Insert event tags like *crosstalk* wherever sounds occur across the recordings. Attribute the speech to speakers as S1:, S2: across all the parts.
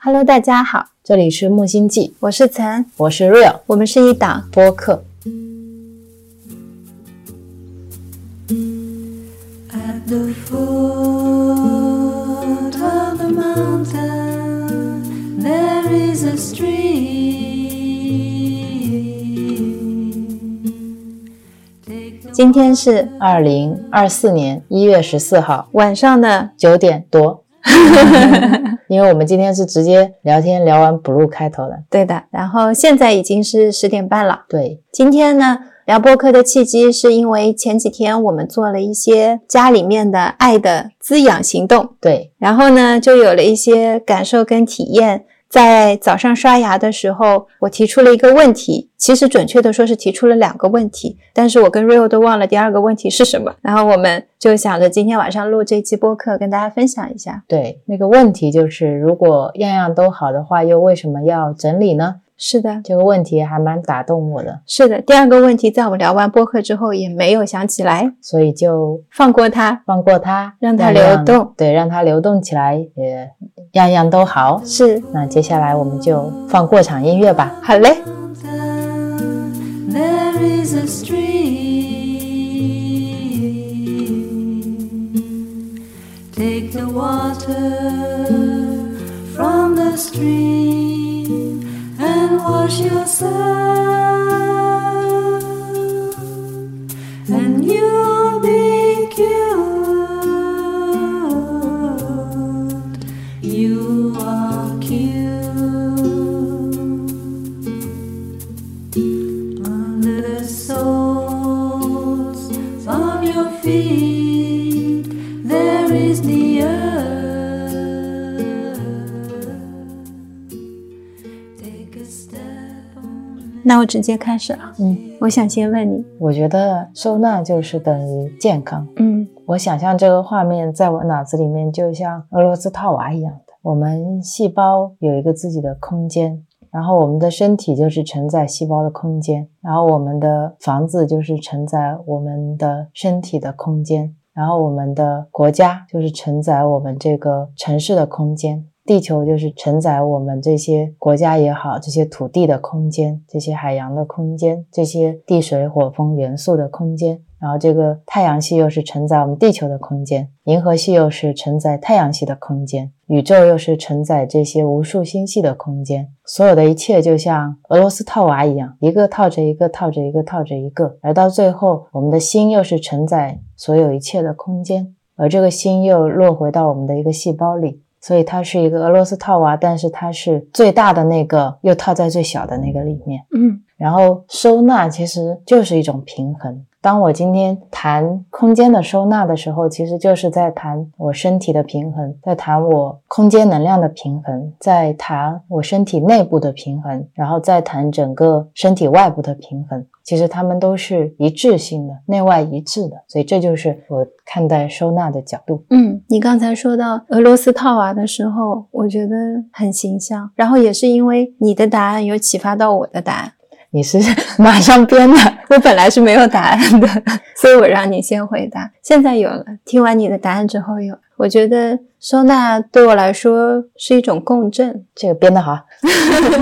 S1: Hello，大家好，
S2: 这里是木星记，
S1: 我是岑，
S2: 我是 Real，
S1: 我们是一档
S2: 播客。
S3: At the foot of the mountain, there is a stream. Take the
S1: 今天是
S2: 二零二四年一月十四号
S1: 晚上的，
S2: 九点多，因为我们今天是直接聊天聊完 blue 开头的。
S1: 对的。然后现在已经是十点半了。
S2: 对，
S1: 今天呢，聊播客的契机是因为前几天我们做了一些家里面的爱的滋养行动，
S2: 对，
S1: 然后呢，就有了一些感受跟体验。在早上刷牙的时候，我提出了一个问题，其实准确的说是提出了两个问题，但是我跟 Rio 都忘了第二个问题是什么。然后我们就想着今天晚上录这期播客，跟大家分享一下。
S2: 对，那个问题就是，如果样样都好的话，又为什么要整理呢？
S1: 是的，
S2: 这个问题还蛮打动我的，
S1: 是的。第二个问题，在我们聊完播客之后也没有想起来，
S2: 所以就
S1: 放过它。
S2: 放过它，
S1: 让它流动
S2: 对，让它流动起来，也样样都好。
S1: 是，
S2: 那接下来我们就放过场音乐吧。
S1: 好嘞。
S3: mountain, there is a stream. Take the water from the stream
S1: 消散直接开始了。
S2: 嗯，
S1: 我想先问你，
S2: 我觉得收纳就是等于健康。
S1: 嗯，
S2: 我想象这个画面在我脑子里面就像俄罗斯套娃一样的。我们细胞有一个自己的空间，然后我们的身体就是承载细胞的空间，然后我们的房子就是承载我们的身体的空间，然后我们的国家就是承载我们这个城市的空间。地球就是承载我们这些国家也好，这些土地的空间，这些海洋的空间，这些地水火风元素的空间。然后这个太阳系又是承载我们地球的空间，银河系又是承载太阳系的空间，宇宙又是承载这些无数星系的空间。所有的一切就像俄罗斯套娃一样，一个套着一个，套着一个，套着一个，而到最后，我们的心又是承载所有一切的空间，而这个心又落回到我们的一个细胞里。所以它是一个俄罗斯套娃，但是它是最大的那个又套在最小的那个里面。
S1: 嗯，
S2: 然后收纳其实就是一种平衡。当我今天谈空间的收纳的时候，其实就是在谈我身体的平衡，在谈我空间能量的平衡，在谈我身体内部的平衡，然后再谈整个身体外部的平衡。其实它们都是一致性的，内外一致的。所以这就是我看待收纳的角度。
S1: 嗯，你刚才说到俄罗斯套娃的时候，我觉得很形象，然后也是因为你的答案有启发到我的答案。
S2: 你是 *laughs* 马上编的，
S1: 我本来是没有答案的，*laughs* 所以我让你先回答。现在有了，听完你的答案之后有，我觉得收纳对我来说是一种共振，
S2: 这个编得好。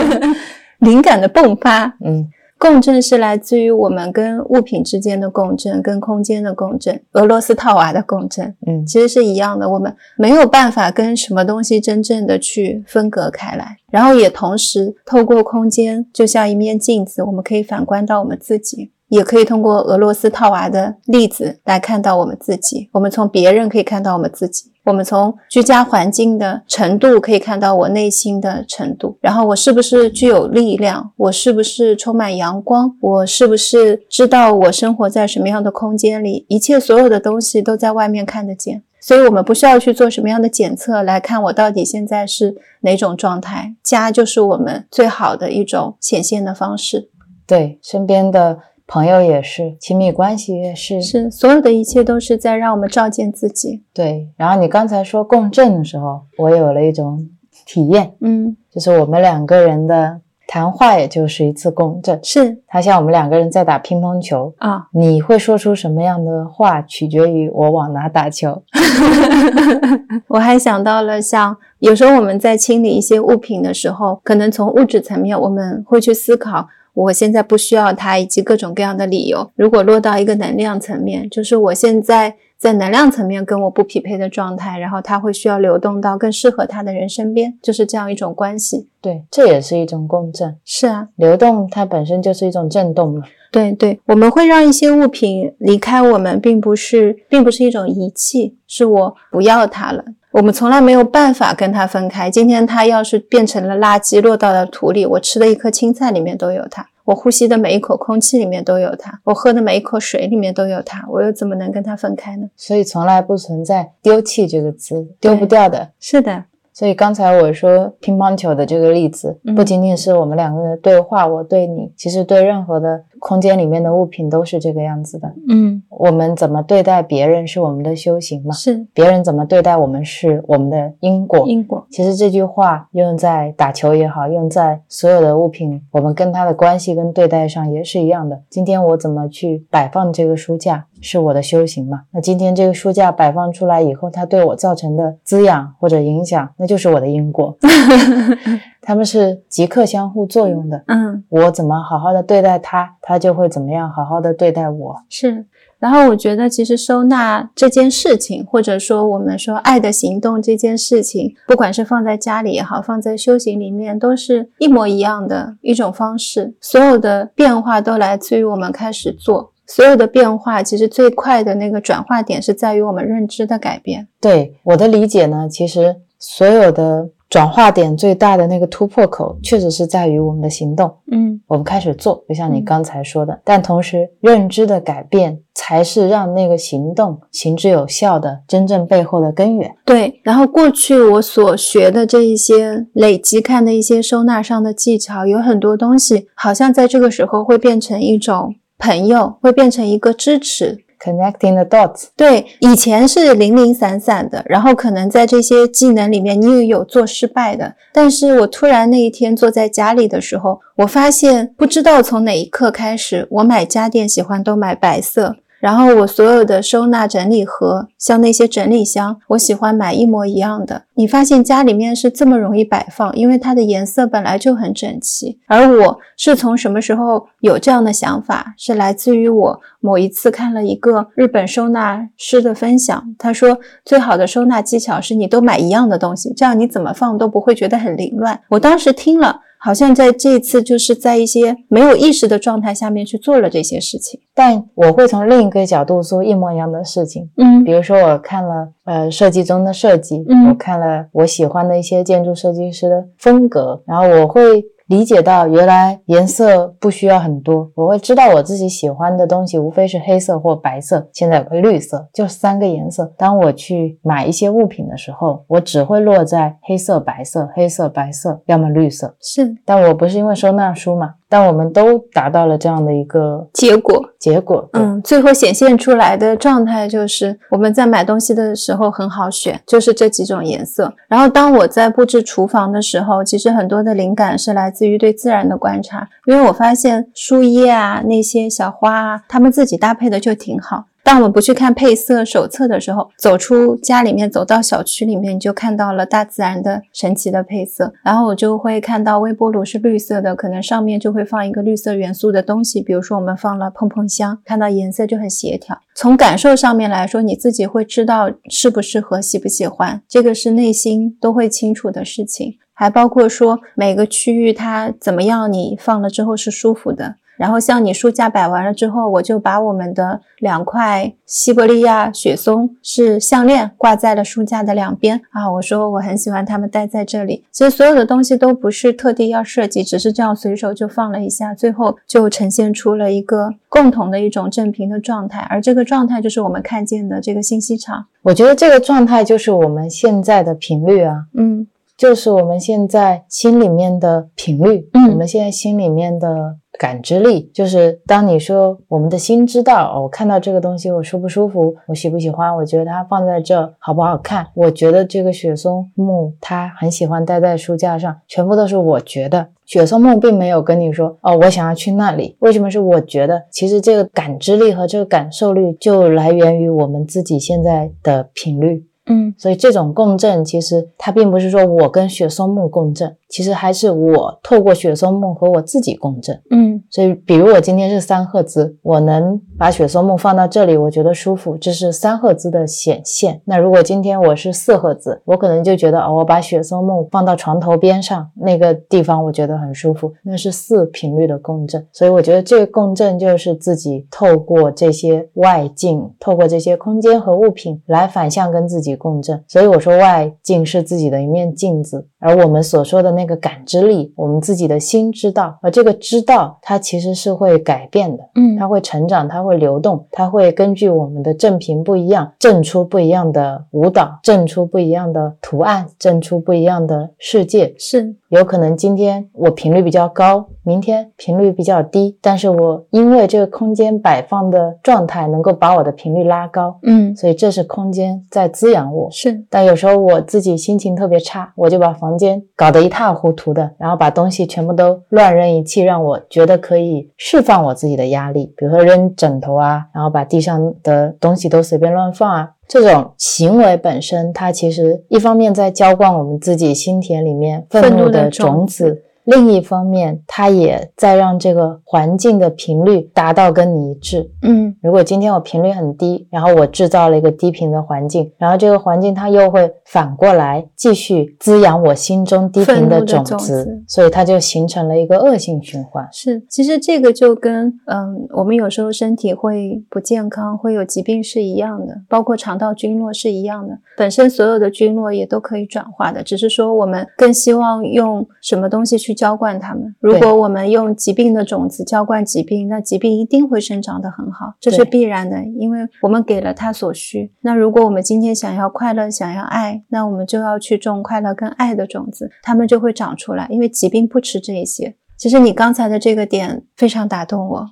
S2: *laughs*
S1: 灵感的迸发。
S2: 嗯，
S1: 共振是来自于我们跟物品之间的共振，跟空间的共振，俄罗斯套娃的共振。
S2: 嗯。
S1: 其实是一样的，我们没有办法跟什么东西真正的去分隔开来，然后也同时透过空间，就像一面镜子，我们可以反观到我们自己，也可以通过俄罗斯套娃的例子来看到我们自己。我们从别人可以看到我们自己，我们从居家环境的程度可以看到我内心的程度，然后我是不是具有力量，我是不是充满阳光，我是不是知道我生活在什么样的空间里，一切所有的东西都在外面看得见。所以我们不需要去做什么样的检测来看我到底现在是哪种状态，家就是我们最好的一种显现的方式。
S2: 对，身边的朋友也是，亲密关系也是。
S1: 是所有的一切都是在让我们照见自己。
S2: 对，然后你刚才说共振的时候，我有了一种体验，
S1: 嗯
S2: 就是我们两个人的谈话也就是一次共振。
S1: 是
S2: 它像我们两个人在打乒乓球，
S1: 啊，
S2: 你会说出什么样的话，取决于我往哪打球。*laughs*
S1: 我还想到了像。有时候我们在清理一些物品的时候，可能从物质层面我们会去思考，我现在不需要它，以及各种各样的理由。如果落到一个能量层面，就是我现在在能量层面跟我不匹配的状态，然后他会需要流动到更适合他的人身边，就是这样一种关系。
S2: 对，这也是一种共振。
S1: 是啊，
S2: 流动它本身就是一种震动嘛。
S1: 对对，我们会让一些物品离开我们，并不是，并不是一种遗弃，是我不要它了。我们从来没有办法跟它分开。今天它要是变成了垃圾，落到了土里，我吃的一颗青菜里面都有它，我呼吸的每一口空气里面都有它，我喝的每一口水里面都有它，我又怎么能跟它分开呢？
S2: 所以从来不存在丢弃这个词，丢不掉的。
S1: 是的，
S2: 所以刚才我说乒乓球的这个例子，
S1: 嗯
S2: 不仅仅是我们两个人的对话，我对你，其实对任何的空间里面的物品都是这个样子的。
S1: 嗯，
S2: 我们怎么对待别人是我们的修行嘛？
S1: 是
S2: 别人怎么对待我们是我们的因果。
S1: 因果。
S2: 其实这句话用在打球也好，用在所有的物品，我们跟它的关系跟对待上也是一样的。今天我怎么去摆放这个书架，是我的修行嘛？那今天这个书架摆放出来以后，它对我造成的滋养或者影响，那就是我的因果。*laughs* 他们是即刻相互作用的。
S1: 嗯，
S2: 我怎么好好的对待它，它就会怎么样好好的对待我。
S1: 是。然后我觉得，其实收纳这件事情，或者说我们说爱的行动这件事情，不管是放在家里也好，放在修行里面，都是一模一样的一种方式。所有的变化都来自于我们开始做。所有的变化，其实最快的那个转化点是在于我们认知的改变。
S2: 对我的理解呢，其实所有的转化点最大的那个突破口，确实是在于我们的行动。
S1: 嗯，
S2: 我们开始做，就像你
S1: 嗯
S2: 刚才说的，但同时认知的改变才是让那个行动行之有效的真正背后的根源。
S1: 对。然后过去我所学的这一些累积看的一些收纳上的技巧，有很多东西好像在这个时候会变成一种朋友，会变成一个支持。
S2: Connecting the dots，
S1: 对，以前是零零散散的，然后可能在这些技能里面，你也有做失败的。但是我突然那一天坐在家里的时候，我发现不知道从哪一刻开始，我买家电喜欢都买白色，然后我所有的收纳整理盒，像那些整理箱，我喜欢买一模一样的。你发现家里面是这么容易摆放，因为它的颜色本来就很整齐。而我是从什么时候有这样的想法？是来自于我某一次看了一个日本收纳师的分享，他说最好的收纳技巧是你都买一样的东西，这样你怎么放都不会觉得很凌乱。我当时听了。好像在这一次，就是在一些没有意识的状态下面去做了这些事情。
S2: 但我会从另一个角度做一模一样的事情。
S1: 嗯
S2: 比如说，我看了呃设计中的设计，
S1: 嗯
S2: 我看了我喜欢的一些建筑设计师的风格，然后我会理解到原来颜色不需要很多，我会知道我自己喜欢的东西无非是黑色或白色，现在有个绿色，就三个颜色。当我去买一些物品的时候，我只会落在黑色、白色、黑色、白色，要么绿色。
S1: 是
S2: 但我不是因为收纳书嘛，但我们都达到了这样的一个
S1: 结果。
S2: 结果。
S1: 嗯，最后显现出来的状态就是我们在买东西的时候很好选，就是这几种颜色。然后当我在布置厨房的时候，其实很多的灵感是来自于对自然的观察，因为我发现树叶啊、那些小花啊，它们自己搭配的就挺好。当我们不去看配色手册的时候，走出家里面，走到小区里面，你就看到了大自然的神奇的配色。然后我就会看到微波炉是绿色的，可能上面就会放一个绿色元素的东西，比如说我们放了碰碰香，看到颜色就很协调。从感受上面来说，你自己会知道适不适合、喜不喜欢，这个是内心都会清楚的事情。还包括说每个区域它怎么样，你放了之后是舒服的。然后像你书架摆完了之后，我就把我们的两块西伯利亚雪松是项链挂在了书架的两边啊。我说我很喜欢它们待在这里。其实所有的东西都不是特地要设计，只是这样随手就放了一下，最后就呈现出了一个共同的一种正频的状态。而这个状态就是我们看见的这个信息场。
S2: 我觉得这个状态就是我们现在的频率啊，
S1: 嗯
S2: 就是我们现在心里面的频率，
S1: 嗯
S2: 我们现在心里面的感知力，就是当你说我们的心知道，哦我看到这个东西我舒不舒服，我喜不喜欢，我觉得它放在这好不好看，我觉得这个雪松木它很喜欢待在书架上，全部都是我觉得。雪松木并没有跟你说哦，我想要去那里。为什么是我觉得？其实这个感知力和这个感受力就来源于我们自己现在的频率。
S1: 嗯
S2: 所以这种共振，其实它并不是说我跟雪松木共振，其实还是我透过雪松木和我自己共振。
S1: 嗯
S2: 所以，比如我今天是三赫兹，我能把雪松木放到这里，我觉得舒服，这是三赫兹的显现。那如果今天我是四赫兹，我可能就觉得哦，我把雪松木放到床头边上那个地方，我觉得很舒服，那是四频率的共振。所以我觉得这个共振就是自己透过这些外境，透过这些空间和物品来反向跟自己共振。所以我说外境是自己的一面镜子，而我们所说的那个感知力，我们自己的心知道，而这个知道它其实是会改变的。
S1: 嗯
S2: 它会成长，它会流动，它会根据我们的振频不一样，振出不一样的舞蹈，振出不一样的图案，振出不一样的世界。
S1: 是
S2: 有可能今天我频率比较高，明天频率比较低，但是我因为这个空间摆放的状态能够把我的频率拉高，
S1: 嗯
S2: 所以这是空间在滋养我。
S1: 是
S2: 但有时候我自己心情特别差，我就把房间搞得一塌糊涂的，然后把东西全部都乱扔一气，让我觉得可以释放我自己的压力，比如说扔枕头啊，然后把地上的东西都随便乱放啊。这种行为本身，它其实一方面在浇灌我们自己心田里面愤
S1: 愤怒
S2: 怒的
S1: 种
S2: 子，另一方面，它也在让这个环境的频率达到跟你一致。
S1: 嗯
S2: 如果今天我频率很低，然后我制造了一个低频的环境，然后这个环境它又会反过来继续滋养我心中低频
S1: 的
S2: 种
S1: 种子
S2: 所以它就形成了一个恶性循环。
S1: 是，其实这个就跟嗯，我们有时候身体会不健康，会有疾病是一样的，包括肠道菌落是一样的。本身所有的菌落也都可以转化的，只是说我们更希望用什么东西去浇灌它们。如果我们用疾病的种子浇灌疾病，那疾病一定会生长得很好，这是必然的，因为我们给了它所需。那如果我们今天想要快乐，想要爱，那我们就要去种快乐跟爱的种子，它们就会长出来，因为疾病不吃这一些。其实你刚才的这个点非常打动我。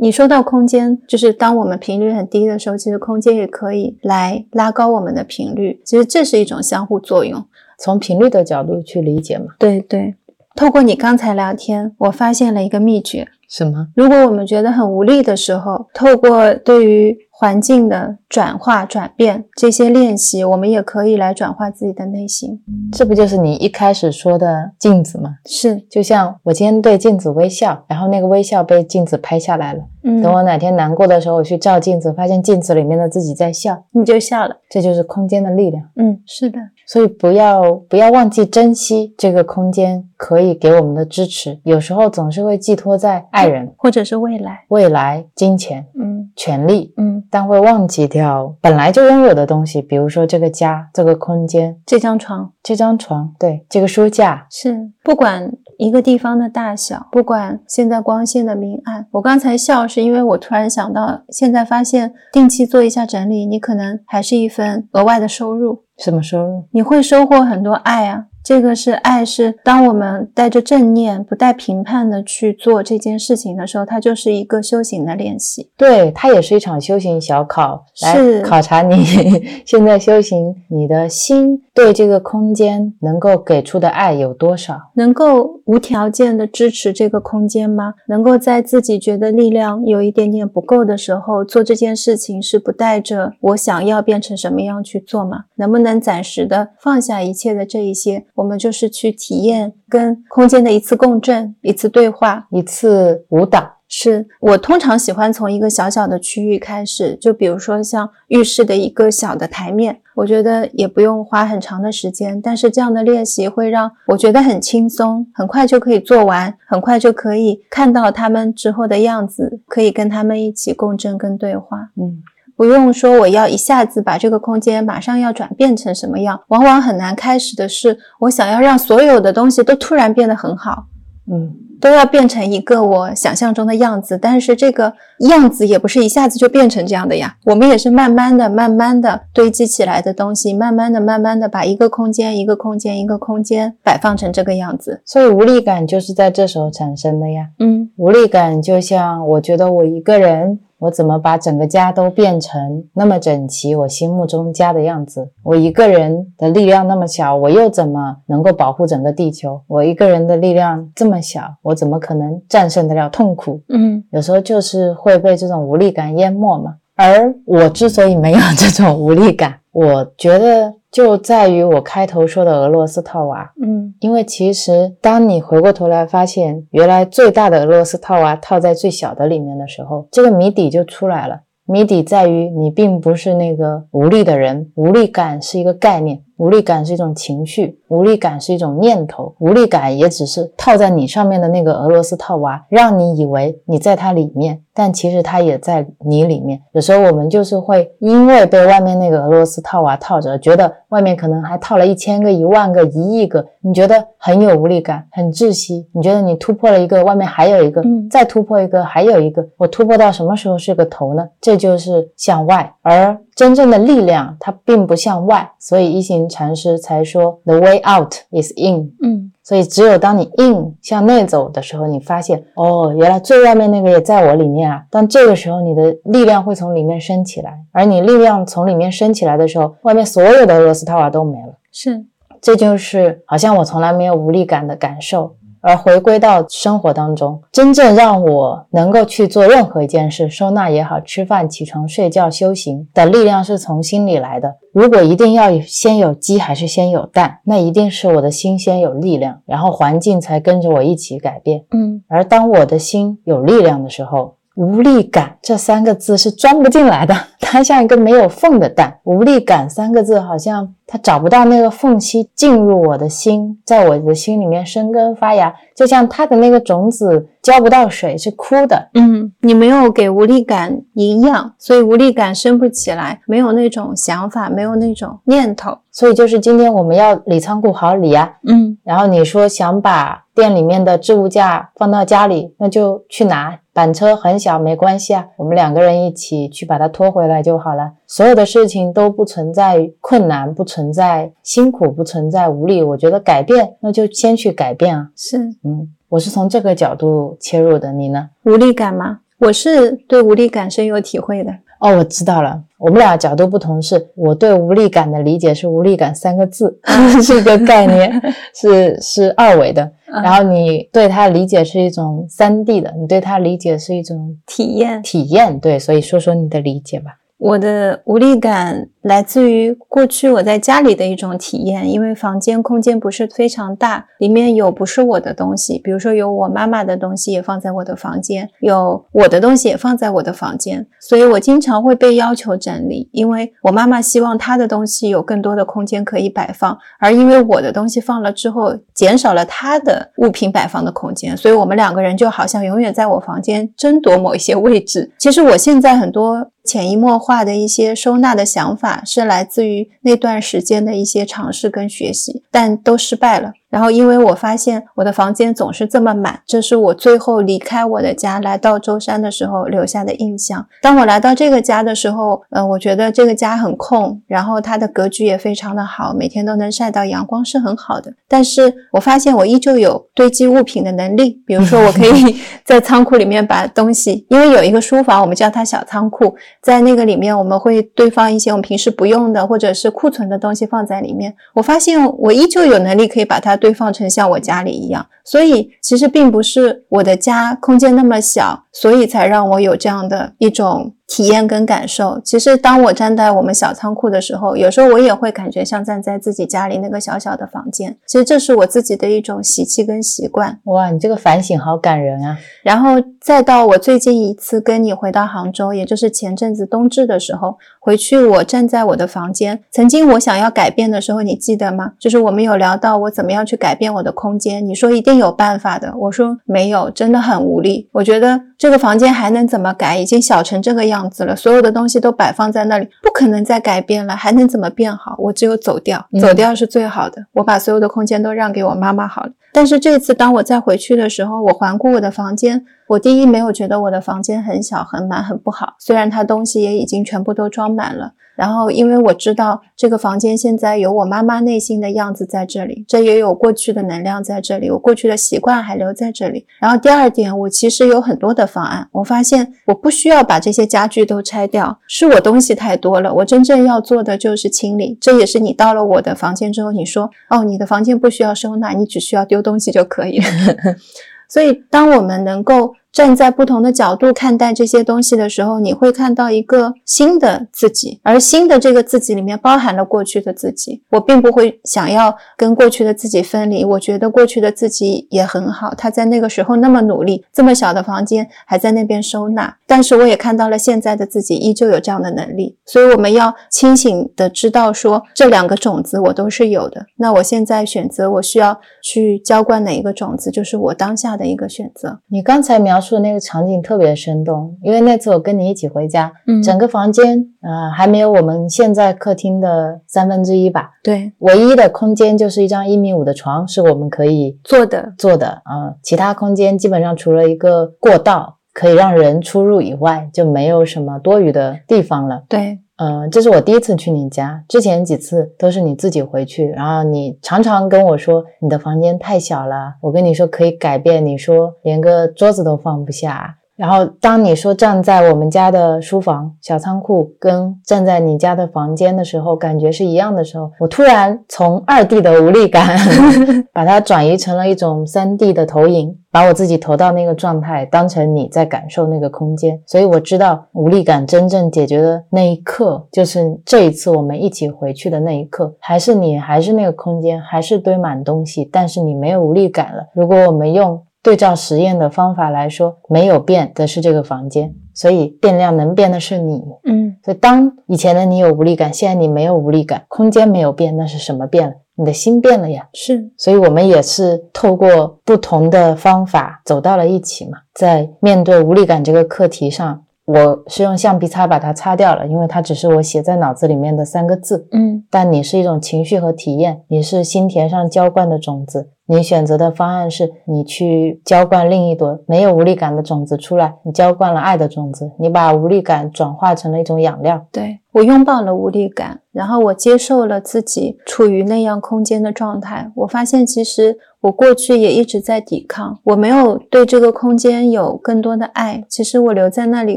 S1: 你说到空间，就是当我们频率很低的时候，其实空间也可以来拉高我们的频率。其实这是一种相互作用。
S2: 从频率的角度去理解嘛？
S1: 对对，透过你刚才聊天，我发现了一个秘诀。
S2: 什么？
S1: 如果我们觉得很无力的时候，透过对于环境的转化、转变这些练习，我们也可以来转化自己的内心。
S2: 这不就是你一开始说的镜子吗？
S1: 是，
S2: 就像我今天对镜子微笑，然后那个微笑被镜子拍下来了。
S1: 嗯，
S2: 等我哪天难过的时候，我去照镜子，发现镜子里面的自己在笑，
S1: 你就笑了。
S2: 这就是空间的力量。
S1: 嗯，是的，
S2: 所以不要不要忘记珍惜这个空间可以给我们的支持，有时候总是会寄托在爱人、
S1: 或者是未来。
S2: 未来、金钱、
S1: 嗯
S2: 权利，
S1: 嗯，
S2: 但会忘记掉本来就拥有的东西，比如说这个家、这个空间、
S1: 这张床
S2: 这张床，对，这个书架，
S1: 是不管一个地方的大小，不管现在光线的明暗。我刚才笑是因为我突然想到，现在发现定期做一下整理，你可能还是一份额外的收入，
S2: 什么收入？
S1: 你会收获很多爱啊。这个是爱，是当我们带着正念、不带评判的去做这件事情的时候，它就是一个修行的练习。
S2: 对，它也是一场修行小考，
S1: 是
S2: 来考察你 *laughs* 现在修行，你的心对这个空间能够给出的爱有多少。
S1: 能够无条件的支持这个空间吗？能够在自己觉得力量有一点点不够的时候，做这件事情是不带着我想要变成什么样去做吗？能不能暂时的放下一切的这一些，我们就是去体验跟空间的一次共振，一次对话。
S2: 一次舞蹈，
S1: 是我通常喜欢从一个小小的区域开始，就比如说像浴室的一个小的台面，我觉得也不用花很长的时间，但是这样的练习会让我觉得很轻松，很快就可以做完，很快就可以看到他们之后的样子，可以跟他们一起共振跟对话。
S2: 嗯，
S1: 不用说我要一下子把这个空间马上要转变成什么样，往往很难开始的是，我想要让所有的东西都突然变得很好。
S2: 嗯，
S1: 都要变成一个我想象中的样子，但是这个样子也不是一下子就变成这样的呀。我们也是慢慢的、慢慢的堆积起来的东西，慢慢的、慢慢的把一个空间、一个空间、一个空间摆放成这个样子。
S2: 所以无力感就是在这时候产生的呀。
S1: 嗯
S2: 无力感就像我觉得我一个人，我怎么把整个家都变成那么整齐，我心目中家的样子？我一个人的力量那么小，我又怎么能够保护整个地球？我一个人的力量这么小，我怎么可能战胜得了痛苦？
S1: 嗯
S2: 有时候就是会被这种无力感淹没嘛。而我之所以没有这种无力感，我觉得就在于我开头说的俄罗斯套娃。
S1: 嗯
S2: 因为其实当你回过头来发现，原来最大的俄罗斯套娃套在最小的里面的时候，这个谜底就出来了。谜底在于你并不是那个无力的人，无力感是一个概念，无力感是一种情绪，无力感是一种念头，无力感也只是套在你上面的那个俄罗斯套娃，让你以为你在它里面，但其实它也在你里面。有时候我们就是会因为被外面那个俄罗斯套娃套着，觉得外面可能还套了一千个、一万个、一亿个，你觉得很有无力感，很窒息。你觉得你突破了一个，外面还有一个，
S1: 嗯
S2: 再突破一个，还有一个，我突破到什么时候是个头呢？这就是向外，而真正的力量它并不向外，所以一行禅师才说 “the way out is in”。
S1: 嗯
S2: 所以，只有当你 in 向内走的时候，你发现哦，原来最外面那个也在我里面啊。但这个时候，你的力量会从里面升起来，而你力量从里面升起来的时候，外面所有的俄罗斯套娃都没了。
S1: 是
S2: 这就是好像我从来没有无力感的感受，而回归到生活当中，真正让我能够去做任何一件事，收纳也好，吃饭、起床、睡觉、修行的力量是从心里来的。如果一定要先有鸡还是先有蛋，那一定是我的心先有力量，然后环境才跟着我一起改变。
S1: 嗯
S2: 而当我的心有力量的时候，无力感这三个字是钻不进来的，*laughs* 它像一个没有缝的蛋。无力感三个字好像它找不到那个缝隙进入我的心，在我的心里面生根发芽，就像它的那个种子浇不到水是枯的。
S1: 嗯，你没有给无力感营养，所以无力感升不起来，没有那种想法，没有那种念头。
S2: 所以就是今天我们要理仓库，好理啊、
S1: 嗯
S2: 然后你说想把店里面的置物架放到家里，那就去拿。板车很小，没关系啊，我们两个人一起去把它拖回来就好了。所有的事情都不存在困难，不存在辛苦，不存在无力。我觉得改变，那就先去改变啊。
S1: 是
S2: 嗯，我是从这个角度切入的，你呢？
S1: 无力感吗？我是对无力感深有体会的。
S2: 哦，我知道了，我们俩角度不同是，我对无力感的理解是无力感三个字，*laughs* 是一个概念，*laughs* 是是二维的。
S1: 嗯
S2: 然后你对它理解是一种三 D 的，你对它理解是一种
S1: 体验，
S2: 体验。对，所以说说你的理解吧。
S1: 我的无力感来自于过去我在家里的一种体验，因为房间空间不是非常大，里面有不是我的东西，比如说有我妈妈的东西也放在我的房间，有我的东西也放在我的房间，所以我经常会被要求整理，因为我妈妈希望她的东西有更多的空间可以摆放，而因为我的东西放了之后，减少了她的物品摆放的空间，所以我们两个人就好像永远在我房间争夺某一些位置。其实我现在很多潜移默化的一些收纳的想法，是来自于那段时间的一些尝试跟学习，但都失败了。然后，因为我发现我的房间总是这么满，这是我最后离开我的家来到舟山的时候留下的印象。当我来到这个家的时候，呃，我觉得这个家很空，然后它的格局也非常的好，每天都能晒到阳光，是很好的。但是我发现我依旧有堆积物品的能力，比如说我可以 *laughs* *laughs* 在仓库里面把东西，因为有一个书房，我们叫它小仓库，在那个里面我们会堆放一些我们平时不用的或者是库存的东西放在里面。我发现我依旧有能力可以把它堆放成像我家里一样，所以其实并不是我的家空间那么小，所以才让我有这样的一种体验跟感受。其实当我站在我们小仓库的时候，有时候我也会感觉像站在自己家里那个小小的房间。其实这是我自己的一种习气跟习惯。
S2: 哇，你这个反省好感人啊！
S1: 然后再到我最近一次跟你回到杭州，也就是前阵子冬至的时候回去，我站在我的房间。曾经我想要改变的时候，你记得吗？就是我们有聊到我怎么样去改变我的空间，你说一定有办法的，我说没有，真的很无力。我觉得这个房间还能怎么改？已经小成这个样样子了，所有的东西都摆放在那里，不可能再改变了，还能怎么变好？我只有走掉，
S2: 嗯
S1: 走掉是最好的。我把所有的空间都让给我妈妈好了。但是这次当我再回去的时候，我环顾我的房间，我第一没有觉得我的房间很小、很满、很不好，虽然它东西也已经全部都装满了。然后，因为我知道这个房间现在有我妈妈内心的样子在这里，这也有过去的能量在这里，我过去的习惯还留在这里。然后第二点，我其实有很多的方案，我发现我不需要把这些家具都拆掉，是我东西太多了。我真正要做的就是清理。这也是你到了我的房间之后，你说哦，你的房间不需要收纳，你只需要丢东西就可以了。*laughs* 所以，当我们能够站在不同的角度看待这些东西的时候，你会看到一个新的自己，而新的这个自己里面包含了过去的自己。我并不会想要跟过去的自己分离，我觉得过去的自己也很好，他在那个时候那么努力，这么小的房间还在那边收纳。但是我也看到了现在的自己依旧有这样的能力，所以我们要清醒的知道说，这两个种子我都是有的。那我现在选择我需要去浇灌哪一个种子，就是我当下的一个选择。
S2: 你刚才描述的那个场景特别生动，因为那次我跟你一起回家，
S1: 嗯。
S2: 整个房间呃还没有我们现在客厅的三分之一吧，
S1: 对，
S2: 唯一的空间就是一张一米五的床是我们可以
S1: 坐的。
S2: 坐的啊、其他空间基本上除了一个过道可以让人出入以外，就没有什么多余的地方了。
S1: 对，
S2: 嗯，这是我第一次去你家，之前几次都是你自己回去，然后你常常跟我说你的房间太小了，我跟你说可以改变，你说连个桌子都放不下。然后当你说站在我们家的书房小仓库跟站在你家的房间的时候，感觉是一样的时候，我突然从二 D 的无力感 *laughs* 把它转移成了一种三 D 的投影，把我自己投到那个状态，当成你在感受那个空间。所以我知道无力感真正解决的那一刻，就是这一次我们一起回去的那一刻，还是你还是那个空间，还是堆满东西，但是你没有无力感了。如果我们用对照实验的方法来说，没有变的是这个房间，所以变量能变的是你。
S1: 嗯，
S2: 所以当以前的你有无力感，现在你没有无力感，空间没有变，那是什么变了？你的心变了呀。
S1: 是，
S2: 所以我们也是透过不同的方法走到了一起嘛。在面对无力感这个课题上，我是用橡皮擦把它擦掉了，因为它只是我写在脑子里面的三个字。
S1: 嗯，
S2: 但你是一种情绪和体验，你是心田上浇灌的种子。你选择的方案是你去浇灌另一朵没有无力感的种子出来，你浇灌了爱的种子，你把无力感转化成了一种养料。
S1: 对我拥抱了无力感，然后我接受了自己处于那样空间的状态。我发现其实我过去也一直在抵抗，我没有对这个空间有更多的爱。其实我留在那里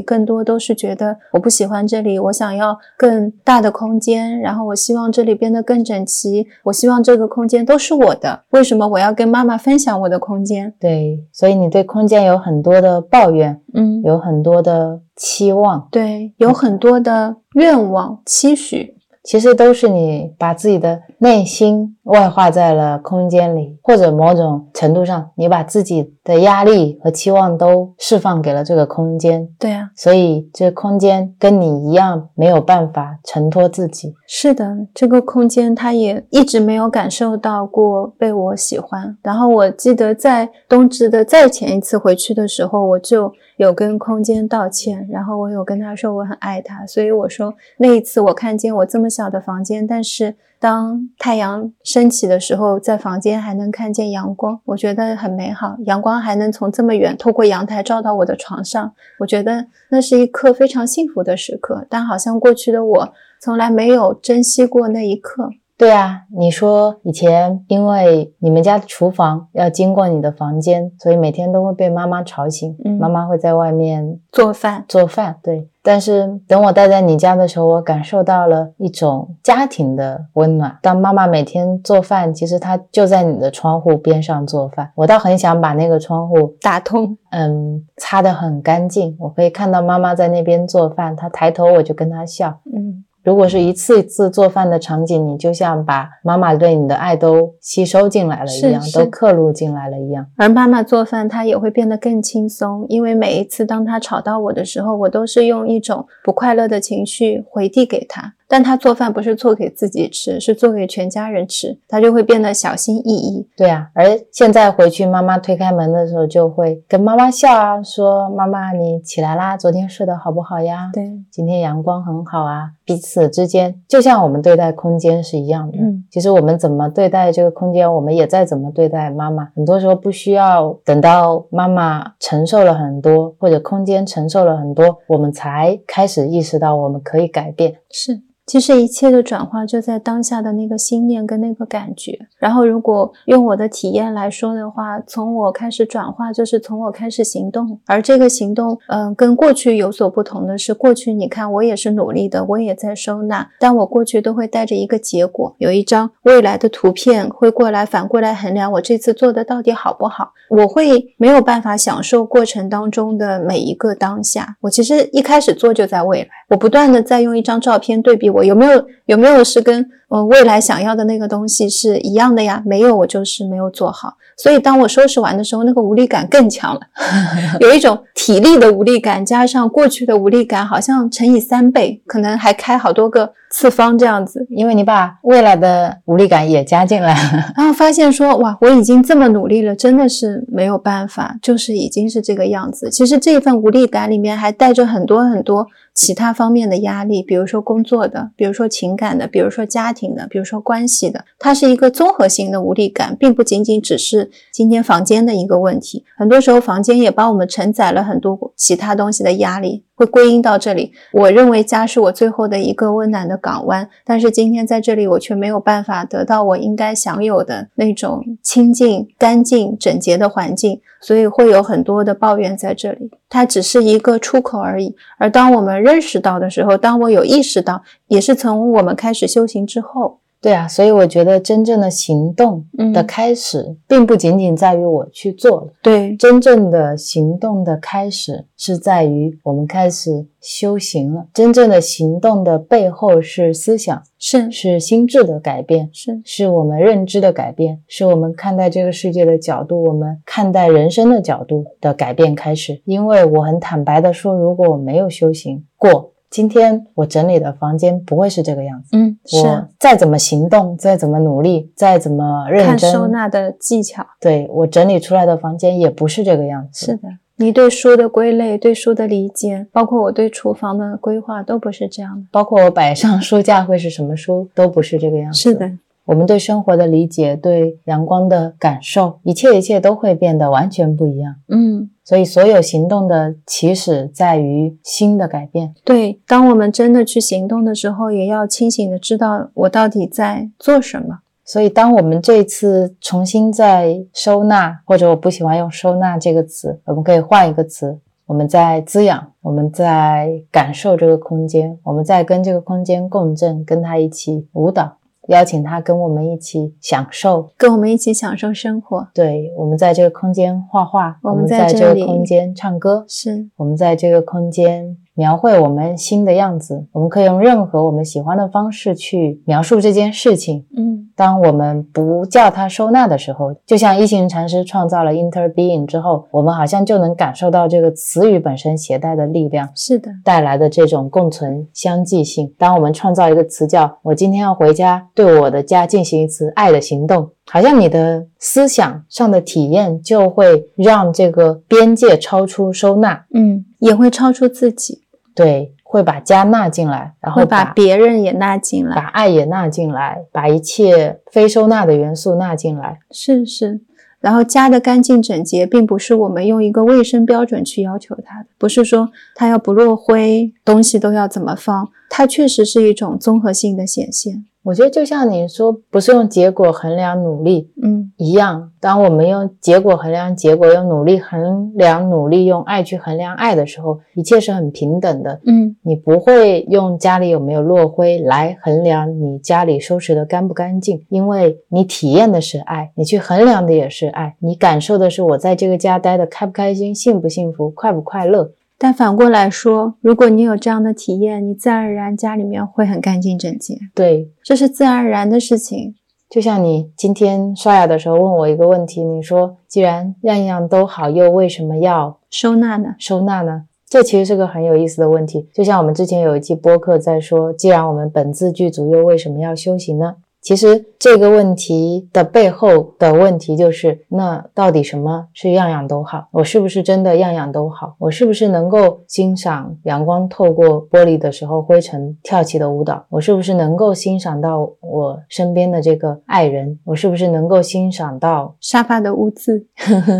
S1: 更多都是觉得我不喜欢这里，我想要更大的空间，然后我希望这里变得更整齐，我希望这个空间都是我的。为什么我要跟妈妈分享我的空间？
S2: 对，所以你对空间有很多的抱怨，
S1: 嗯，
S2: 有很多的期望，
S1: 对，有很多的愿望、期许。
S2: 其实都是你把自己的内心外化在了空间里，或者某种程度上，你把自己的压力和期望都释放给了这个空间。
S1: 对啊，
S2: 所以这空间跟你一样没有办法承托自己。
S1: 是的，这个空间它也一直没有感受到过被我喜欢。然后我记得在冬至的再前一次回去的时候，我就有跟空间道歉，然后我有跟他说我很爱他。所以我说那一次我看见我这么小的房间，但是当太阳升起的时候，在房间还能看见阳光，我觉得很美好。阳光还能从这么远透过阳台照到我的床上，我觉得那是一刻非常幸福的时刻。但好像过去的我从来没有珍惜过那一刻。
S2: 对啊，你说以前因为你们家的厨房要经过你的房间，所以每天都会被妈妈吵醒。
S1: 嗯
S2: 妈妈会在外面
S1: 做饭，
S2: 做饭，对。但是等我待在你家的时候，我感受到了一种家庭的温暖。当妈妈每天做饭，其实她就在你的窗户边上做饭。我倒很想把那个窗户
S1: 打通。
S2: 嗯，擦得很干净，我可以看到妈妈在那边做饭，她抬头我就跟她笑。
S1: 嗯，
S2: 如果是一次一次做饭的场景，你就像把妈妈对你的爱都吸收进来了一样，
S1: 是是
S2: 都刻录进来了一样。
S1: 而妈妈做饭，她也会变得更轻松，因为每一次当她吵到我的时候，我都是用一种不快乐的情绪回递给她。但他做饭不是做给自己吃，是做给全家人吃，他就会变得小心翼翼。
S2: 对啊，而现在回去，妈妈推开门的时候，就会跟妈妈笑啊，说：“妈妈，你起来啦，昨天睡得好不好呀？
S1: 对，
S2: 今天阳光很好啊。”彼此之间，就像我们对待空间是一样的。
S1: 嗯，
S2: 其实我们怎么对待这个空间，我们也在怎么对待妈妈。很多时候不需要等到妈妈承受了很多，或者空间承受了很多，我们才开始意识到我们可以改变。
S1: 是。其实一切的转化就在当下的那个心念跟那个感觉。然后，如果用我的体验来说的话，从我开始转化，就是从我开始行动。而这个行动，嗯，跟过去有所不同的是，过去你看我也是努力的，我也在收纳，但我过去都会带着一个结果，有一张未来的图片会过来反过来衡量我这次做的到底好不好。我会没有办法享受过程当中的每一个当下。我其实一开始做就在未来，我不断的在用一张照片对比。我有没有有没有是跟嗯未来想要的那个东西是一样的呀？没有，我就是没有做好。所以当我收拾完的时候，那个无力感更强了，*laughs* 有一种体力的无力感，加上过去的无力感，好像乘以三倍，可能还开好多个次方这样子。
S2: 因为你把未来的无力感也加进来，
S1: 然后发现说哇，我已经这么努力了，真的是没有办法，就是已经是这个样子。其实这份无力感里面还带着很多很多其他方面的压力，比如说工作的，比如说情感的，比如说家庭的，比如说关系的，它是一个综合性的无力感，并不仅仅只是今天房间的一个问题。很多时候房间也帮我们承载了很多其他东西的压力。会归因到这里。我认为家是我最后的一个温暖的港湾，但是今天在这里，我却没有办法得到我应该享有的那种清净、干净、整洁的环境，所以会有很多的抱怨在这里。它只是一个出口而已。而当我们认识到的时候，当我有意识到，也是从我们开始修行之后。
S2: 对啊，所以我觉得真正的行动的开始，并不仅仅在于我去做了。
S1: 对，
S2: 真正的行动的开始是在于我们开始修行了。真正的行动的背后是思想，
S1: 是
S2: 是心智的改变，
S1: 是
S2: 是我们认知的改变，是我们看待这个世界的角度，我们看待人生的角度的改变开始。因为我很坦白的说，如果我没有修行过。今天我整理的房间不会是这个样子。
S1: 嗯，
S2: 我再怎么行动，再怎么努力，再怎么认真，
S1: 看收纳的技巧，
S2: 对我整理出来的房间也不是这个样子。
S1: 是的，你对书的归类，对书的理解，包括我对厨房的规划，都不是这样的。
S2: 包括我摆上书架会是什么书，都不是这个样子。
S1: 是的。
S2: 我们对生活的理解，对阳光的感受，一切一切都会变得完全不一样。
S1: 嗯，
S2: 所以所有行动的起始在于心的改变。
S1: 对，当我们真的去行动的时候，也要清醒的知道我到底在做什么。
S2: 所以，当我们这次重新在收纳，或者我不喜欢用“收纳”这个词，我们可以换一个词：我们在滋养，我们在感受这个空间，我们在跟这个空间共振，跟它一起舞蹈。邀请他跟我们一起享受，
S1: 跟我们一起享受生活。
S2: 对，我们在这个空间画画，
S1: 我
S2: 们在这个空间唱歌，
S1: 是
S2: 我们在这个空间。描绘我们新的样子，我们可以用任何我们喜欢的方式去描述这件事情。
S1: 嗯，
S2: 当我们不叫它收纳的时候，就像一行禅师创造了 interbeing 之后，我们好像就能感受到这个词语本身携带的力量，
S1: 是的，
S2: 带来的这种共存相继性。当我们创造一个词叫“我今天要回家，对我的家进行一次爱的行动”，好像你的思想上的体验就会让这个边界超出收纳，
S1: 嗯，也会超出自己。
S2: 对，会把家纳进来，然后
S1: 把别人也纳进来，
S2: 把爱也纳进来，把一切非收纳的元素纳进来。
S1: 是是，然后家的干净整洁，并不是我们用一个卫生标准去要求它的，不是说它要不落灰，东西都要怎么放，它确实是一种综合性的显现。
S2: 我觉得就像你说，不是用结果衡量努力，
S1: 嗯，
S2: 一样。当我们用结果衡量结果，用努力衡量努力，用爱去衡量爱的时候，一切是很平等的。
S1: 嗯，
S2: 你不会用家里有没有落灰来衡量你家里收拾的干不干净，因为你体验的是爱，你去衡量的也是爱，你感受的是我在这个家待的开不开心，幸不幸福，快不快乐。
S1: 但反过来说，如果你有这样的体验，你自然而然家里面会很干净整洁。
S2: 对，
S1: 这是自然而然的事情。
S2: 就像你今天刷牙的时候问我一个问题，你说既然样样都好，又为什么要
S1: 收纳呢？
S2: 收纳呢？这其实是个很有意思的问题。就像我们之前有一期播客在说，既然我们本自具足，又为什么要修行呢？其实这个问题的背后的问题就是，那到底什么是样样都好？我是不是真的样样都好？我是不是能够欣赏阳光透过玻璃的时候灰尘跳起的舞蹈？我是不是能够欣赏到我身边的这个爱人？我是不是能够欣赏到
S1: 沙发的污渍，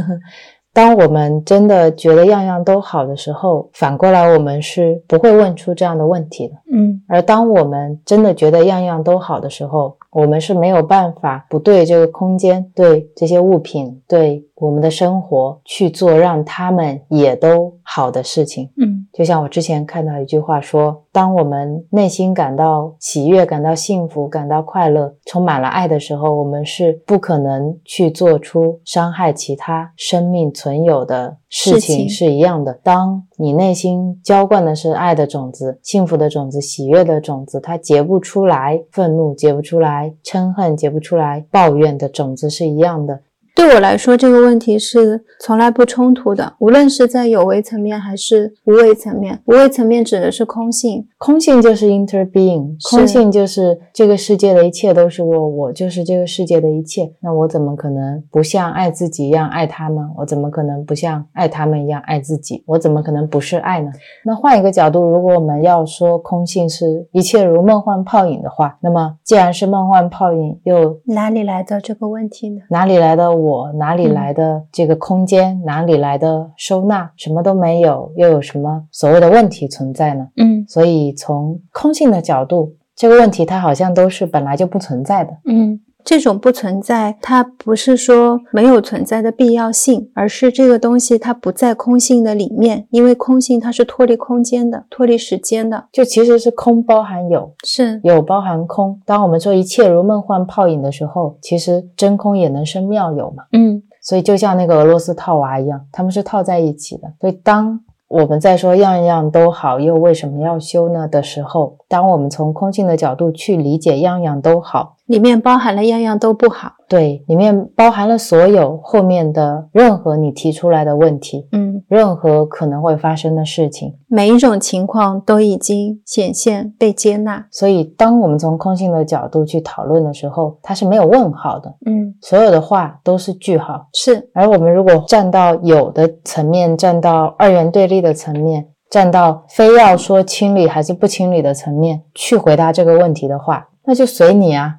S1: *laughs*
S2: 当我们真的觉得样样都好的时候，反过来我们是不会问出这样的问题的。
S1: 嗯
S2: 而当我们真的觉得样样都好的时候，我们是没有办法不对这个空间、对这些物品、对我们的生活去做让他们也都好的事情。
S1: 嗯
S2: 就像我之前看到一句话说，当我们内心感到喜悦、感到幸福、感到快乐、充满了爱的时候，我们是不可能去做出伤害其他生命存有的事
S1: 情
S2: 是一样的。当你内心浇灌的是爱的种子、幸福的种子、喜悦的种子，它结不出来愤怒，结不出来嗔恨，结不出来抱怨的种子是一样的。
S1: 对我来说，这个问题是从来不冲突的，无论是在有为层面还是无为层面。无为层面指的是空性，
S2: 空性就是 interbeing，空性就是这个世界的一切都是我，我就是这个世界的一切。那我怎么可能不像爱自己一样爱他们？我怎么可能不像爱他们一样爱自己？我怎么可能不是爱呢？那换一个角度，如果我们要说空性是一切如梦幻泡影的话，那么既然是梦幻泡影，又
S1: 哪里来的这个问题呢？
S2: 哪里来的我？哪里
S1: 嗯
S2: 来的这个空间？哪里来的收纳？什么都没有，又有什么所谓的问题存在呢？
S1: 嗯
S2: 所以从空性的角度，这个问题它好像都是本来就不存在的。
S1: 嗯，这种不存在，它不是说没有存在的必要性，而是这个东西它不在空性的里面，因为空性它是脱离空间的，脱离时间的。
S2: 就其实是空包含有，
S1: 是，
S2: 有包含空。当我们说一切如梦幻泡影的时候，其实真空也能生妙有嘛。
S1: 嗯
S2: 所以就像那个俄罗斯套娃一样，他们是套在一起的。所以当我们在说样样都好，又为什么要修呢的时候，当我们从空性的角度去理解样样都好，
S1: 里面包含了样样都不好。
S2: 对，里面包含了所有后面的任何你提出来的问题，
S1: 嗯，
S2: 任何可能会发生的事情。
S1: 每一种情况都已经显现被接纳。
S2: 所以，当我们从空性的角度去讨论的时候，它是没有问号的，
S1: 嗯，
S2: 所有的话都是句号。
S1: 是，
S2: 而我们如果站到有的层面，站到二元对立的层面，站到非要说清理还是不清理的层面去回答这个问题的话，那就随你啊，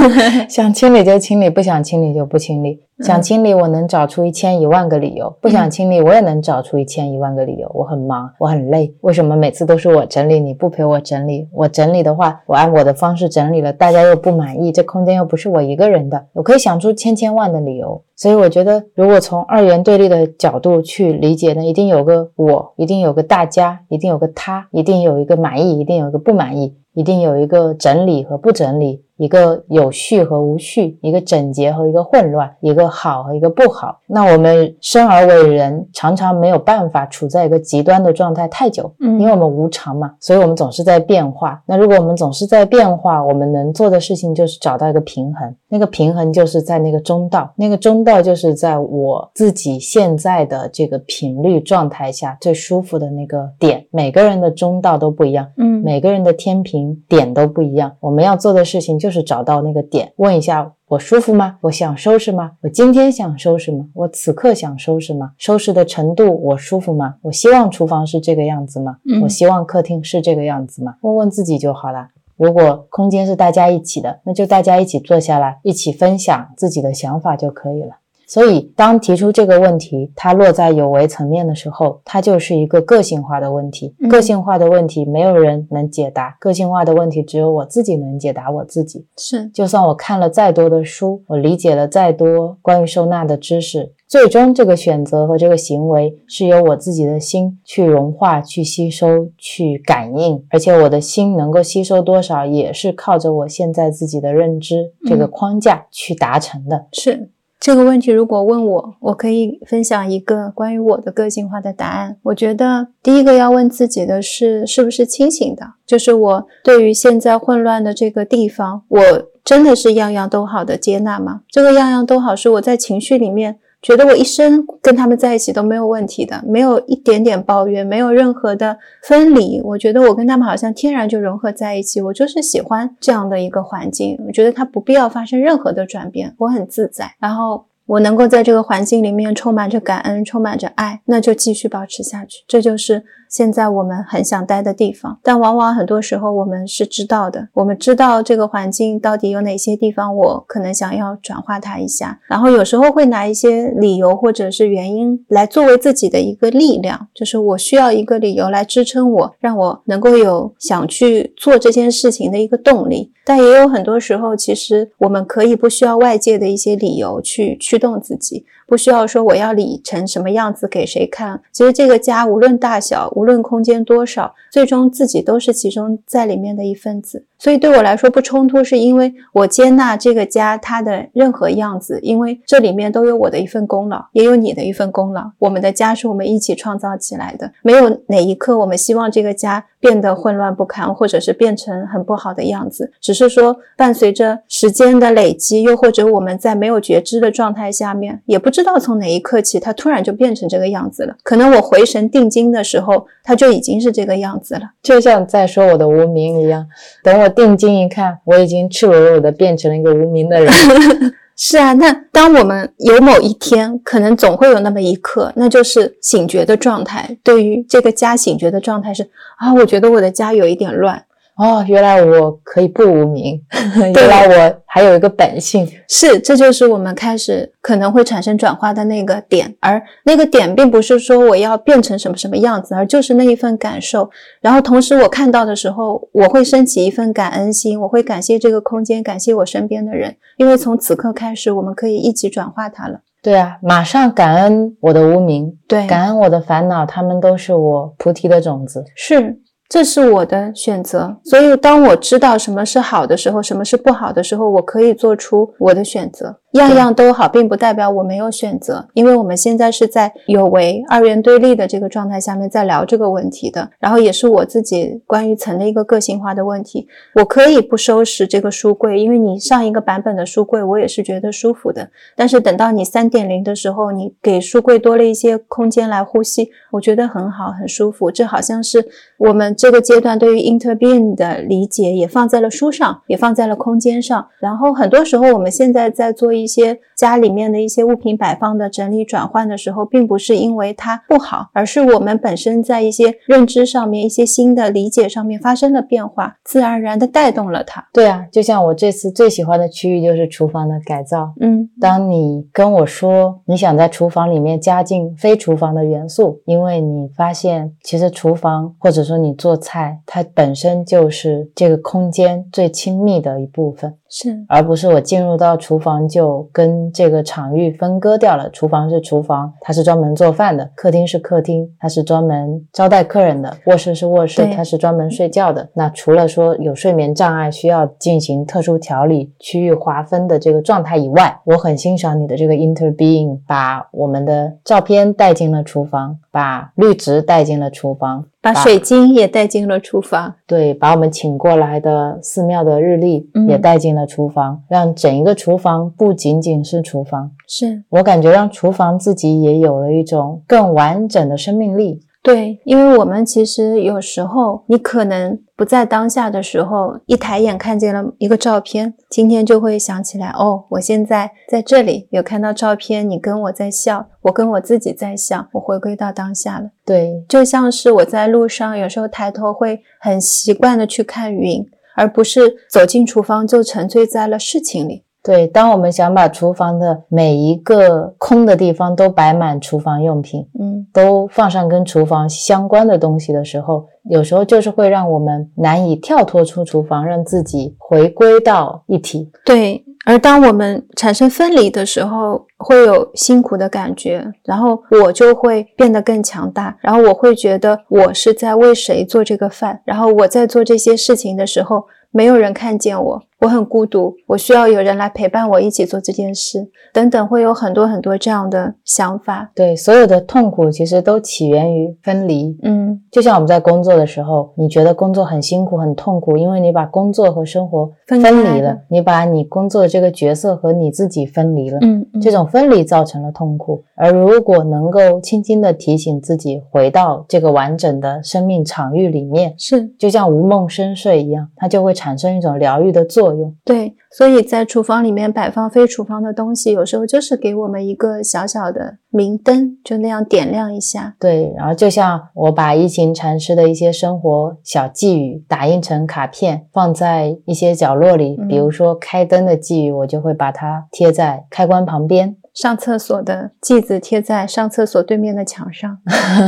S2: *laughs* 想清理就清理，不想清理就不清理。想清理，我能找出一千一万个理由；不想清理，我也能找出一千一万个理由。我很忙，我很累，为什么每次都是我整理，你不陪我整理？我整理的话，我按我的方式整理了，大家又不满意，这空间又不是我一个人的，我可以想出千千万的理由。所以我觉得，如果从二元对立的角度去理解呢，一定有个我，一定有个大家，一定有个他，一定有一个满意，一定有一个不满意，一定有一个整理和不整理，一个有序和无序，一个整洁和一个混乱，一个好和一个不好。那我们生而为人，常常没有办法处在一个极端的状态太久，
S1: 嗯
S2: 因为我们无常嘛，所以我们总是在变化。那如果我们总是在变化，我们能做的事情就是找到一个平衡，那个平衡就是在那个中道，那个中道就是在我自己现在的这个频率状态下最舒服的那个点。每个人的中道都不一样，
S1: 嗯，
S2: 每个人的天平点都不一样。我们要做的事情就是找到那个点，问一下我舒服吗？我想收拾吗？我今天想收拾吗？我此刻想收拾吗？收拾的程度我舒服吗？我希望厨房是这个样子吗？
S1: 嗯
S2: 我希望客厅是这个样子吗？问问自己就好了。如果空间是大家一起的，那就大家一起坐下来，一起分享自己的想法就可以了。所以，当提出这个问题，它落在有为层面的时候，它就是一个个性化的问题。
S1: 嗯
S2: 个性化的问题，没有人能解答。个性化的问题，只有我自己能解答我自己。
S1: 是，
S2: 就算我看了再多的书，我理解了再多关于收纳的知识，最终这个选择和这个行为是由我自己的心去融化、去吸收、去感应，而且我的心能够吸收多少，也是靠着我现在自己的认知、这个
S1: 嗯
S2: 框架去达成的。
S1: 是这个问题，如果问我，我可以分享一个关于我的个性化的答案。我觉得第一个要问自己的是，是不是清醒的？就是我对于现在混乱的这个地方，我真的是样样都好的接纳吗？这个样样都好是我在情绪里面觉得我一生跟他们在一起都没有问题的，没有一点点抱怨，没有任何的分离。我觉得我跟他们好像天然就融合在一起，我就是喜欢这样的一个环境。我觉得它不必要发生任何的转变，我很自在。然后。我能够在这个环境里面充满着感恩，充满着爱，那就继续保持下去。这就是现在我们很想待的地方。但往往很多时候我们是知道的，我们知道这个环境到底有哪些地方，我可能想要转化它一下。然后有时候会拿一些理由或者是原因来作为自己的一个力量，就是我需要一个理由来支撑我，让我能够有想去做这件事情的一个动力。但也有很多时候，其实我们可以不需要外界的一些理由去驱动自己。不需要说我要理成什么样子给谁看。其实这个家无论大小，无论空间多少，最终自己都是其中在里面的一份子。所以对我来说不冲突，是因为我接纳这个家它的任何样子，因为这里面都有我的一份功劳，也有你的一份功劳。我们的家是我们一起创造起来的，没有哪一刻我们希望这个家变得混乱不堪，或者是变成很不好的样子。只是说伴随着时间的累积，又或者我们在没有觉知的状态下面，也不。知道从哪一刻起，它突然就变成这个样子了。可能我回神定睛的时候，它就已经是这个样子了，
S2: 就像在说我的无名一样。等我定睛一看，我已经赤裸裸的变成了一个无名的人。*laughs*
S1: 是啊，那当我们有某一天，可能总会有那么一刻，那就是醒觉的状态。对于这个家醒觉的状态是啊，我觉得我的家有一点乱。
S2: 哦，原来我可以不无名，*laughs* 原来我还有一个本性，
S1: 是，这就是我们开始可能会产生转化的那个点，而那个点并不是说我要变成什么什么样子，而就是那一份感受。然后同时我看到的时候，我会升起一份感恩心，我会感谢这个空间，感谢我身边的人，因为从此刻开始，我们可以一起转化它了。
S2: 对啊，马上感恩我的无名，
S1: 对，
S2: 感恩我的烦恼，他们都是我菩提的种子，
S1: 是。这是我的选择，所以当我知道什么是好的时候，什么是不好的时候，我可以做出我的选择。样样都好，并不代表我没有选择，因为我们现在是在有为二元对立的这个状态下面在聊这个问题的。然后也是我自己关于层的一个个性化的问题。我可以不收拾这个书柜，因为你上一个版本的书柜我也是觉得舒服的。但是等到你三点零的时候，你给书柜多了一些空间来呼吸，我觉得很好，很舒服。这好像是我们这个阶段对于 interbeing 的理解，也放在了书上，也放在了空间上。然后很多时候我们现在在做。一些家里面的一些物品摆放的整理转换的时候，并不是因为它不好，而是我们本身在一些认知上面、一些新的理解上面发生了变化，自然而然的带动了它。
S2: 对啊，就像我这次最喜欢的区域就是厨房的改造。
S1: 嗯，
S2: 当你跟我说你想在厨房里面加进非厨房的元素，因为你发现其实厨房或者说你做菜，它本身就是这个空间最亲密的一部分。
S1: 是，
S2: 而不是我进入到厨房就跟这个场域分割掉了。厨房是厨房，它是专门做饭的；客厅是客厅，它是专门招待客人的；卧室是卧室，它是专门睡觉的。那除了说有睡眠障碍需要进行特殊调理、区域划分的这个状态以外，我很欣赏你的这个 interbeing，把我们的照片带进了厨房，把绿植带进了厨房。
S1: 把水晶也带进了厨房，
S2: 对，把我们请过来的寺庙的日历也带进了厨房，让整一个厨房不仅仅是厨房，
S1: 是。
S2: 我感觉让厨房自己也有了一种更完整的生命力。
S1: 对，因为我们其实有时候，你可能不在当下的时候，一抬眼看见了一个照片，今天就会想起来，哦，我现在在这里有看到照片，你跟我在笑，我跟我自己在笑，我回归到当下了。
S2: 对，
S1: 就像是我在路上，有时候抬头会很习惯的去看云，而不是走进厨房就沉醉在了事情里。
S2: 对，当我们想把厨房的每一个空的地方都摆满厨房用品，
S1: 嗯，
S2: 都放上跟厨房相关的东西的时候，有时候就是会让我们难以跳脱出厨房，让自己回归到一体。
S1: 对，而当我们产生分离的时候，会有辛苦的感觉，然后我就会变得更强大，然后我会觉得我是在为谁做这个饭，然后我在做这些事情的时候。没有人看见我，我很孤独，我需要有人来陪伴我一起做这件事，等等，会有很多很多这样的想法。
S2: 对，所有的痛苦其实都起源于分离。
S1: 嗯，
S2: 就像我们在工作的时候，你觉得工作很辛苦、很痛苦，因为你把工作和生活
S1: 分
S2: 离了，你把你工作的这个角色和你自己分离了。
S1: 嗯，嗯
S2: 这种分离造成了痛苦，而如果能够轻轻地提醒自己回到这个完整的生命场域里面，
S1: 是
S2: 就像无梦深睡一样，它就会产生一种疗愈的作用。
S1: 对，所以在厨房里面摆放非厨房的东西，有时候就是给我们一个小小的明灯，就那样点亮一下。
S2: 对，然后就像我把一行禅师的一些生活小寄语打印成卡片，放在一些角落里，比如说开灯的寄语，我就会把它贴在开关旁边。
S1: 上厕所的剂子贴在上厕所对面的墙上，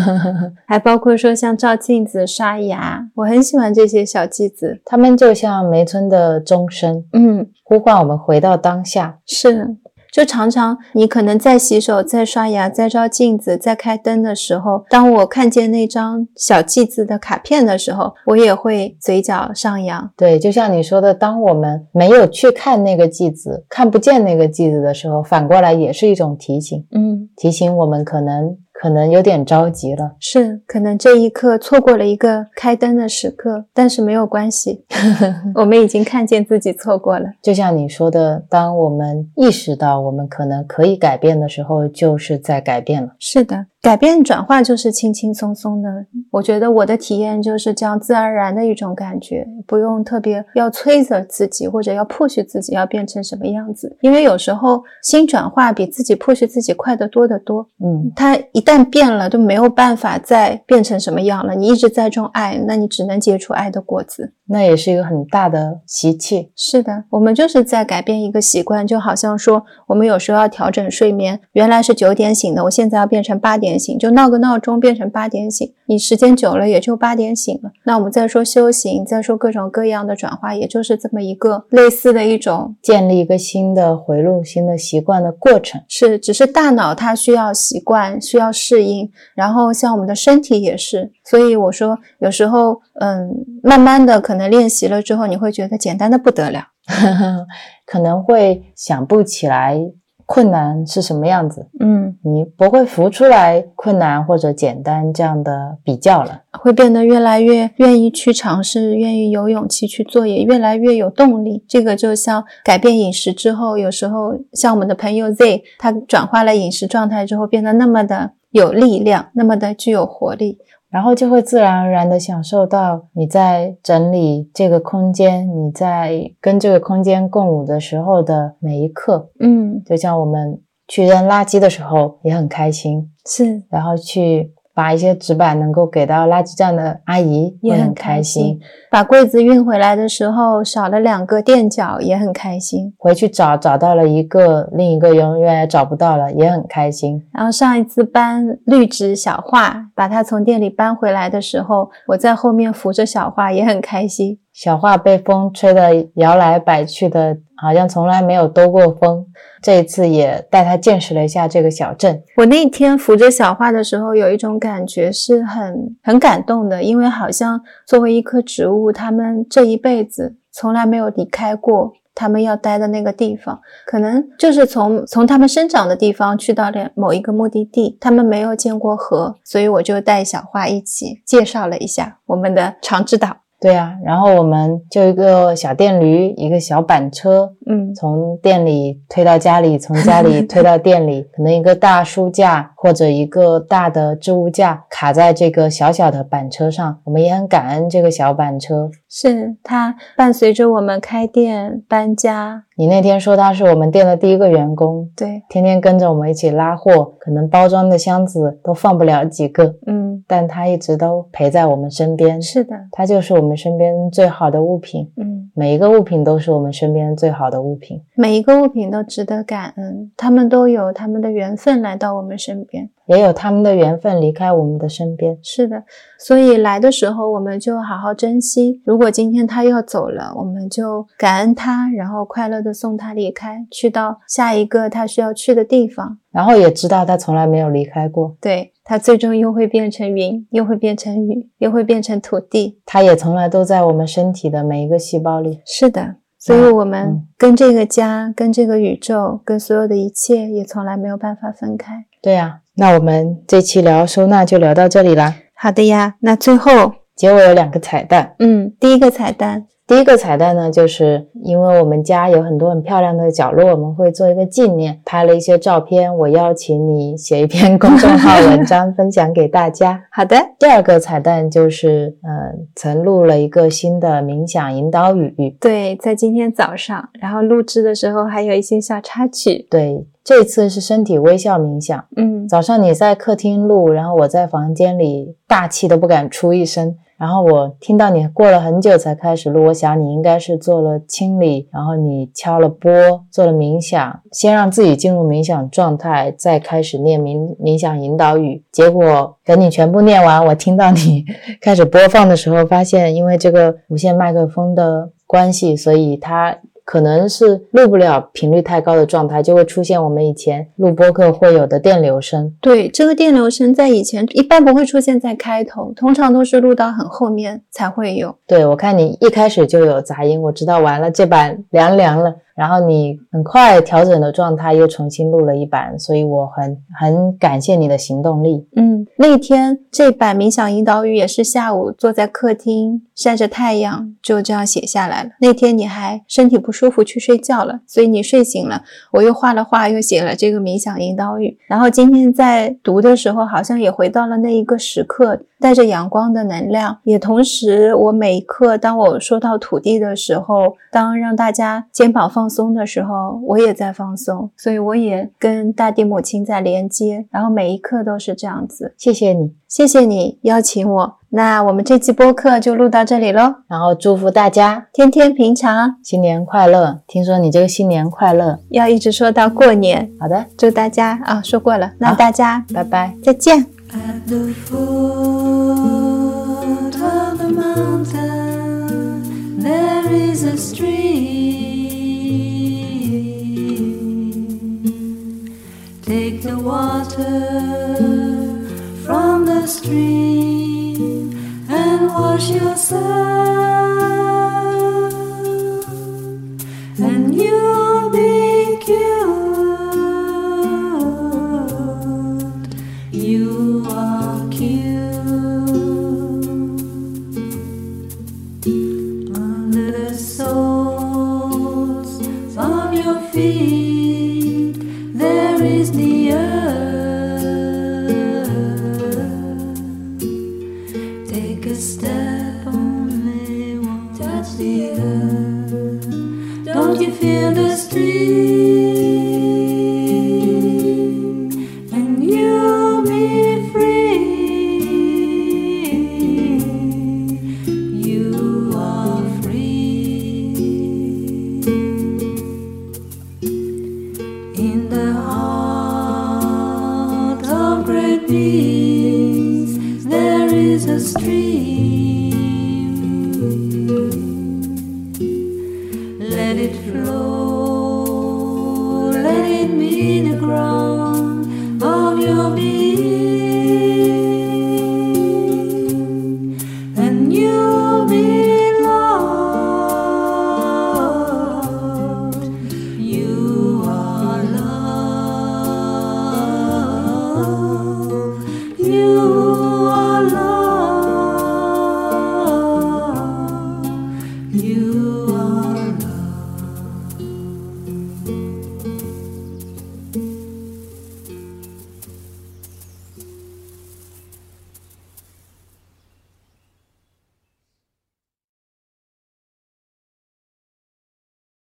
S1: *laughs* 还包括说像照镜子、刷牙，我很喜欢这些小剂子。
S2: 它们就像梅村的钟声，
S1: 嗯，
S2: 呼唤我们回到当下。
S1: 是。就常常你可能在洗手、在刷牙、在照镜子、在开灯的时候，当我看见那张小记子的卡片的时候，我也会嘴角上扬。
S2: 对，就像你说的，当我们没有去看那个剂子，看不见那个剂子的时候，反过来也是一种提醒，
S1: 嗯，
S2: 提醒我们可能可能有点着急了。
S1: 是，可能这一刻错过了一个开灯的时刻，但是没有关系，*laughs* 我们已经看见自己错过了。
S2: 就像你说的，当我们意识到我们可能可以改变的时候，就是在改变了。
S1: 是的，改变转化就是轻轻松松的。我觉得我的体验就是这样自然而然的一种感觉，不用特别要催着自己或者要迫使自己要变成什么样子，因为有时候心转化比自己迫使自己快得多得多。
S2: 嗯，
S1: 它一旦变了，就没有办法再变成什么样了。你一直在种爱，那你只能结出爱的果子。
S2: 那也是一个很大的习气。
S1: 是的，我们就是在改变一个习惯，就好像说，我们有时候要调整睡眠，原来是九点醒的，我现在要变成八点醒，就闹个闹钟变成八点醒，你时间久了也就八点醒了。那我们再说修行，再说各种各样的转化，也就是这么一个类似的一种，
S2: 建立一个新的回路、新的习惯的过程。
S1: 是只是大脑它需要习惯，需要适应，然后像我们的身体也是。所以我说，有时候，嗯，慢慢的可能练习了之后，你会觉得简单的不得了。*laughs*
S2: 可能会想不起来困难是什么样子，
S1: 嗯，
S2: 你不会浮出来困难或者简单这样的比较了。
S1: 会变得越来越愿意去尝试，愿意有勇气去做，也越来越有动力。这个就像改变饮食之后，有时候像我们的朋友 Z，他转化了饮食状态之后，变得那么的有力量，那么的具有活力。
S2: 然后就会自然而然的享受到你在整理这个空间，你在跟这个空间共舞的时候的每一刻。
S1: 嗯，
S2: 就像我们去扔垃圾的时候也很开心，
S1: 是
S2: 然后去把一些纸板能够给到垃圾站的阿姨
S1: 也很
S2: 开
S1: 心。把柜子运回来的时候少了两个垫脚，也很开心。
S2: 回去找找到了一个，另一个永远也找不到了，也很开心。
S1: 然后上一次搬绿植小画，把它从店里搬回来的时候，我在后面扶着小画，也很开心。
S2: 小画被风吹得摇来摆去的，好像从来没有兜过风。这一次也带他见识了一下这个小镇。
S1: 我那天扶着小花的时候，有一种感觉是很很感动的，因为好像作为一棵植物，它们这一辈子从来没有离开过他们要待的那个地方，可能就是从从他们生长的地方去到了某一个目的地，他们没有见过河，所以我就带小花一起介绍了一下我们的长治岛。
S2: 对啊，然后我们就一个小电驴，一个小板车，
S1: 嗯，
S2: 从店里推到家里，从家里 *laughs* 推到店里，可能一个大书架或者一个大的置物架卡在这个小小的板车上，我们也很感恩这个小板车。
S1: 是他伴随着我们开店、搬家，
S2: 你那天说他是我们店的第一个员工，
S1: 对，
S2: 天天跟着我们一起拉货，可能包装的箱子都放不了几个，
S1: 嗯，
S2: 但他一直都陪在我们身边，
S1: 是的，
S2: 他就是我们身边最好的物品。
S1: 嗯。
S2: 每一个物品都是我们身边最好的物品。
S1: 每一个物品都值得感恩，他们都有他们的缘分来到我们身边。
S2: 也有他们的缘分离开我们的身边。
S1: 是的，所以来的时候我们就好好珍惜。如果今天他要走了，我们就感恩他，然后快乐的送他离开，去到下一个他需要去的地方。
S2: 然后也知道他从来没有离开过，
S1: 对他最终又会变成云，又会变成雨，又会变成土地。
S2: 他也从来都在我们身体的每一个细胞里。
S1: 是的。所以我们
S2: 嗯
S1: 跟这个家、跟这个宇宙、跟所有的一切，也从来没有办法分开。
S2: 对呀、那我们这期聊收纳就聊到这里啦。
S1: 好的呀，那最后，
S2: 结尾有两个彩蛋，
S1: 嗯，第一个彩蛋，
S2: 第一个彩蛋呢，就是因为我们家有很多很漂亮的角落，我们会做一个纪念，拍了一些照片。我邀请你写一篇公众号 *laughs* 文章分享给大家。
S1: 好的，
S2: 第二个彩蛋就是，嗯、曾录了一个新的冥想引导语。
S1: 对，在今天早上，然后录制的时候还有一些小插曲，
S2: 对，这次是身体微笑冥想。
S1: 嗯，
S2: 早上你在客厅录，然后我在房间里大气都不敢出一声。然后我听到你过了很久才开始录，我想你应该是做了清理，然后你敲了波，做了冥想，先让自己进入冥想状态，再开始念冥冥想引导语。结果等你全部念完，我听到你开始播放的时候，发现因为这个无线麦克风的关系，所以它可能是录不了频率太高的状态，就会出现我们以前录播客会有的电流声。
S1: 对，这个电流声在以前一般不会出现在开头，通常都是录到很后面才会有。
S2: 对，我看你一开始就有杂音，我知道完了这版凉凉了，然后你很快调整了状态，又重新录了一版，所以我很很感谢你的行动力。
S1: 嗯，那天这版冥想引导语也是下午坐在客厅晒着太阳，就这样写下来了。那天你还身体不舒服去睡觉了，所以你睡醒了，我又画了画，又写了这个冥想引导语。然后今天在读的时候，好像也回到了那一个时刻，带着阳光的能量，也同时我每一刻当我说到土地的时候，当让大家肩膀放松的时候，我也在放松，所以我也跟大地母亲在连接，然后每一刻都是这样子。
S2: 谢谢你，
S1: 谢谢你邀请我，那我们这期播客就录到这里喽，
S2: 然后祝福大家
S1: 天天平常，
S2: 新年快乐。听说你这个新年快乐，
S1: 要一直说到过年，
S2: 好的，
S1: 祝大家啊说过了，那大家
S2: 拜拜。
S1: 再见。
S3: At the foot of the mountain, there is a stream. Water from the stream and wash yourself, and you'll be cured. You are cute under the soles of your feet.